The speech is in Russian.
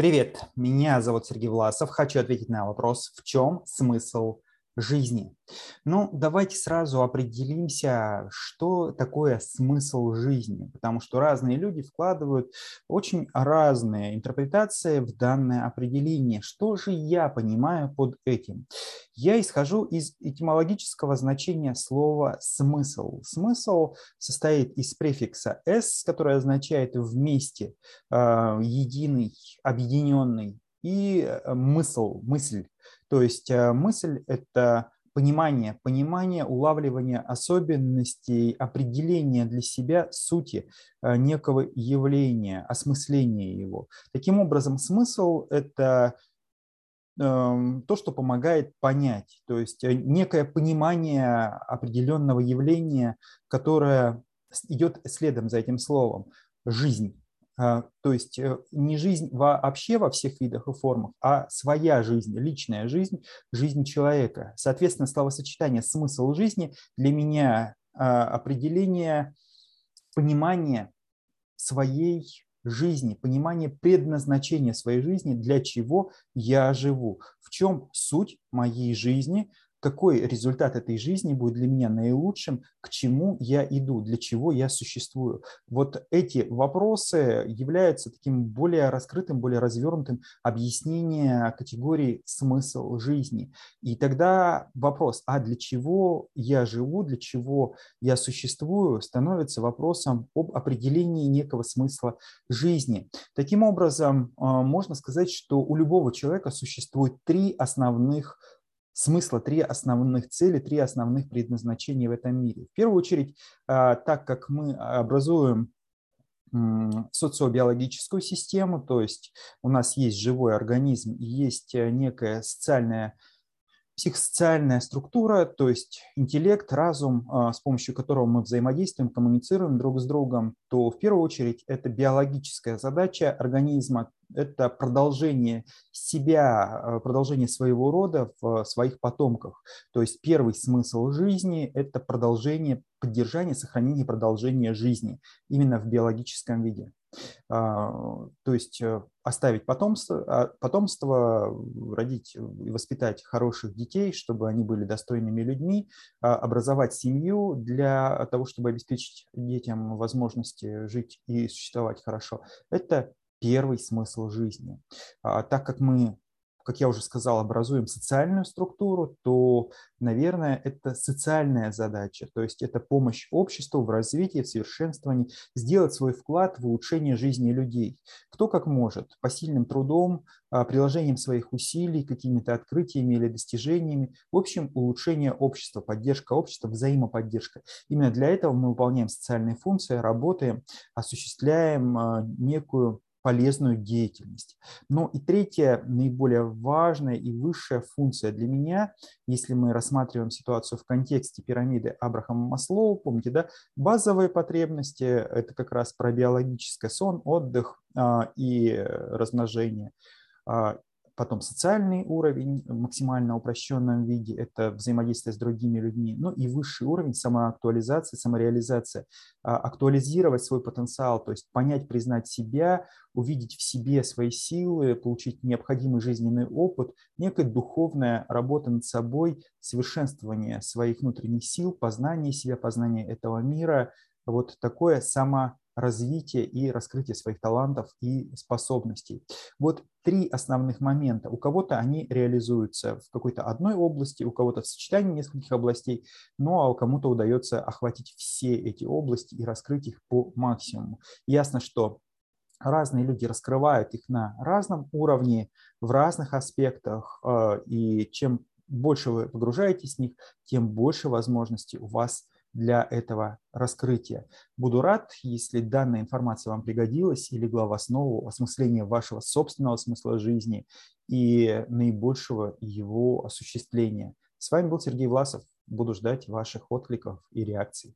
Привет, меня зовут Сергей Власов. Хочу ответить на вопрос, в чем смысл жизни. Ну, давайте сразу определимся, что такое смысл жизни, потому что разные люди вкладывают очень разные интерпретации в данное определение. Что же я понимаю под этим? Я исхожу из этимологического значения слова «смысл». Смысл состоит из префикса «с», который означает «вместе», а, «единый», «объединенный», и э, мысл, мысль. То есть э, мысль – это понимание, понимание, улавливание особенностей, определение для себя сути э, некого явления, осмысление его. Таким образом, смысл – это эм, то, что помогает понять, то есть некое понимание определенного явления, которое идет следом за этим словом – жизнь. А, то есть э, не жизнь вообще во всех видах и формах, а своя жизнь, личная жизнь, жизнь человека. Соответственно, словосочетание «смысл жизни» для меня а, определение понимания своей жизни, понимание предназначения своей жизни, для чего я живу, в чем суть моей жизни, какой результат этой жизни будет для меня наилучшим, к чему я иду, для чего я существую. Вот эти вопросы являются таким более раскрытым, более развернутым объяснением категории смысл жизни. И тогда вопрос, а для чего я живу, для чего я существую, становится вопросом об определении некого смысла жизни. Таким образом, а, можно сказать, что у любого человека существует три основных смысла, три основных цели, три основных предназначения в этом мире. В первую очередь, а, так как мы образуем социобиологическую систему, то есть у нас есть живой организм и есть э, некая социальная психосоциальная структура, то есть интеллект, разум, а, с помощью которого мы взаимодействуем, коммуницируем друг с другом, то в первую очередь это биологическая задача организма, это продолжение себя, а, продолжение своего рода в своих потомках. То есть первый смысл жизни – это продолжение, поддержание, сохранение, продолжение жизни именно в биологическом виде. А, то есть э, оставить потомство, а, потомство, родить и воспитать хороших детей, чтобы они были достойными людьми, а, образовать семью для того, чтобы обеспечить детям возможности жить и существовать хорошо. Это первый смысл жизни. Так как мы как я уже сказал, образуем социальную структуру, то, наверное, это социальная задача, то есть это помощь обществу в развитии, в совершенствовании, сделать свой вклад в улучшение жизни людей. Кто как может, посильным трудом, а, приложением своих усилий, какими-то открытиями или достижениями, в общем, улучшение общества, поддержка общества, взаимоподдержка. Именно для этого мы выполняем социальные функции, работаем, осуществляем а, некую полезную деятельность. Ну и третья, наиболее важная и высшая функция для меня, если мы рассматриваем ситуацию в контексте пирамиды Абрахама Маслоу, помните, да, базовые потребности – это как раз про биологическое сон, отдых а, и размножение а, Потом социальный уровень максимально упрощенном виде – это взаимодействие с другими людьми. Ну и высший уровень – самоактуализация, самореализация. А, актуализировать свой потенциал, то есть понять, признать себя, увидеть в себе свои силы, получить необходимый жизненный опыт, некая духовная работа над собой, совершенствование своих внутренних сил, познание себя, познание этого мира. Вот такое само развитие и раскрытие своих талантов и способностей. Вот три основных момента. У кого-то они реализуются в какой-то одной области, у кого-то в сочетании нескольких областей, ну а у кому-то удается охватить все эти области и раскрыть их по максимуму. Ясно, что разные люди раскрывают их на разном уровне, в разных аспектах, э, и чем больше вы погружаетесь в них, тем больше возможностей у вас для этого раскрытия. Буду рад, если данная информация вам пригодилась и легла в основу осмысления вашего собственного смысла жизни и наибольшего его осуществления. С вами был Сергей Власов. Буду ждать ваших откликов и реакций.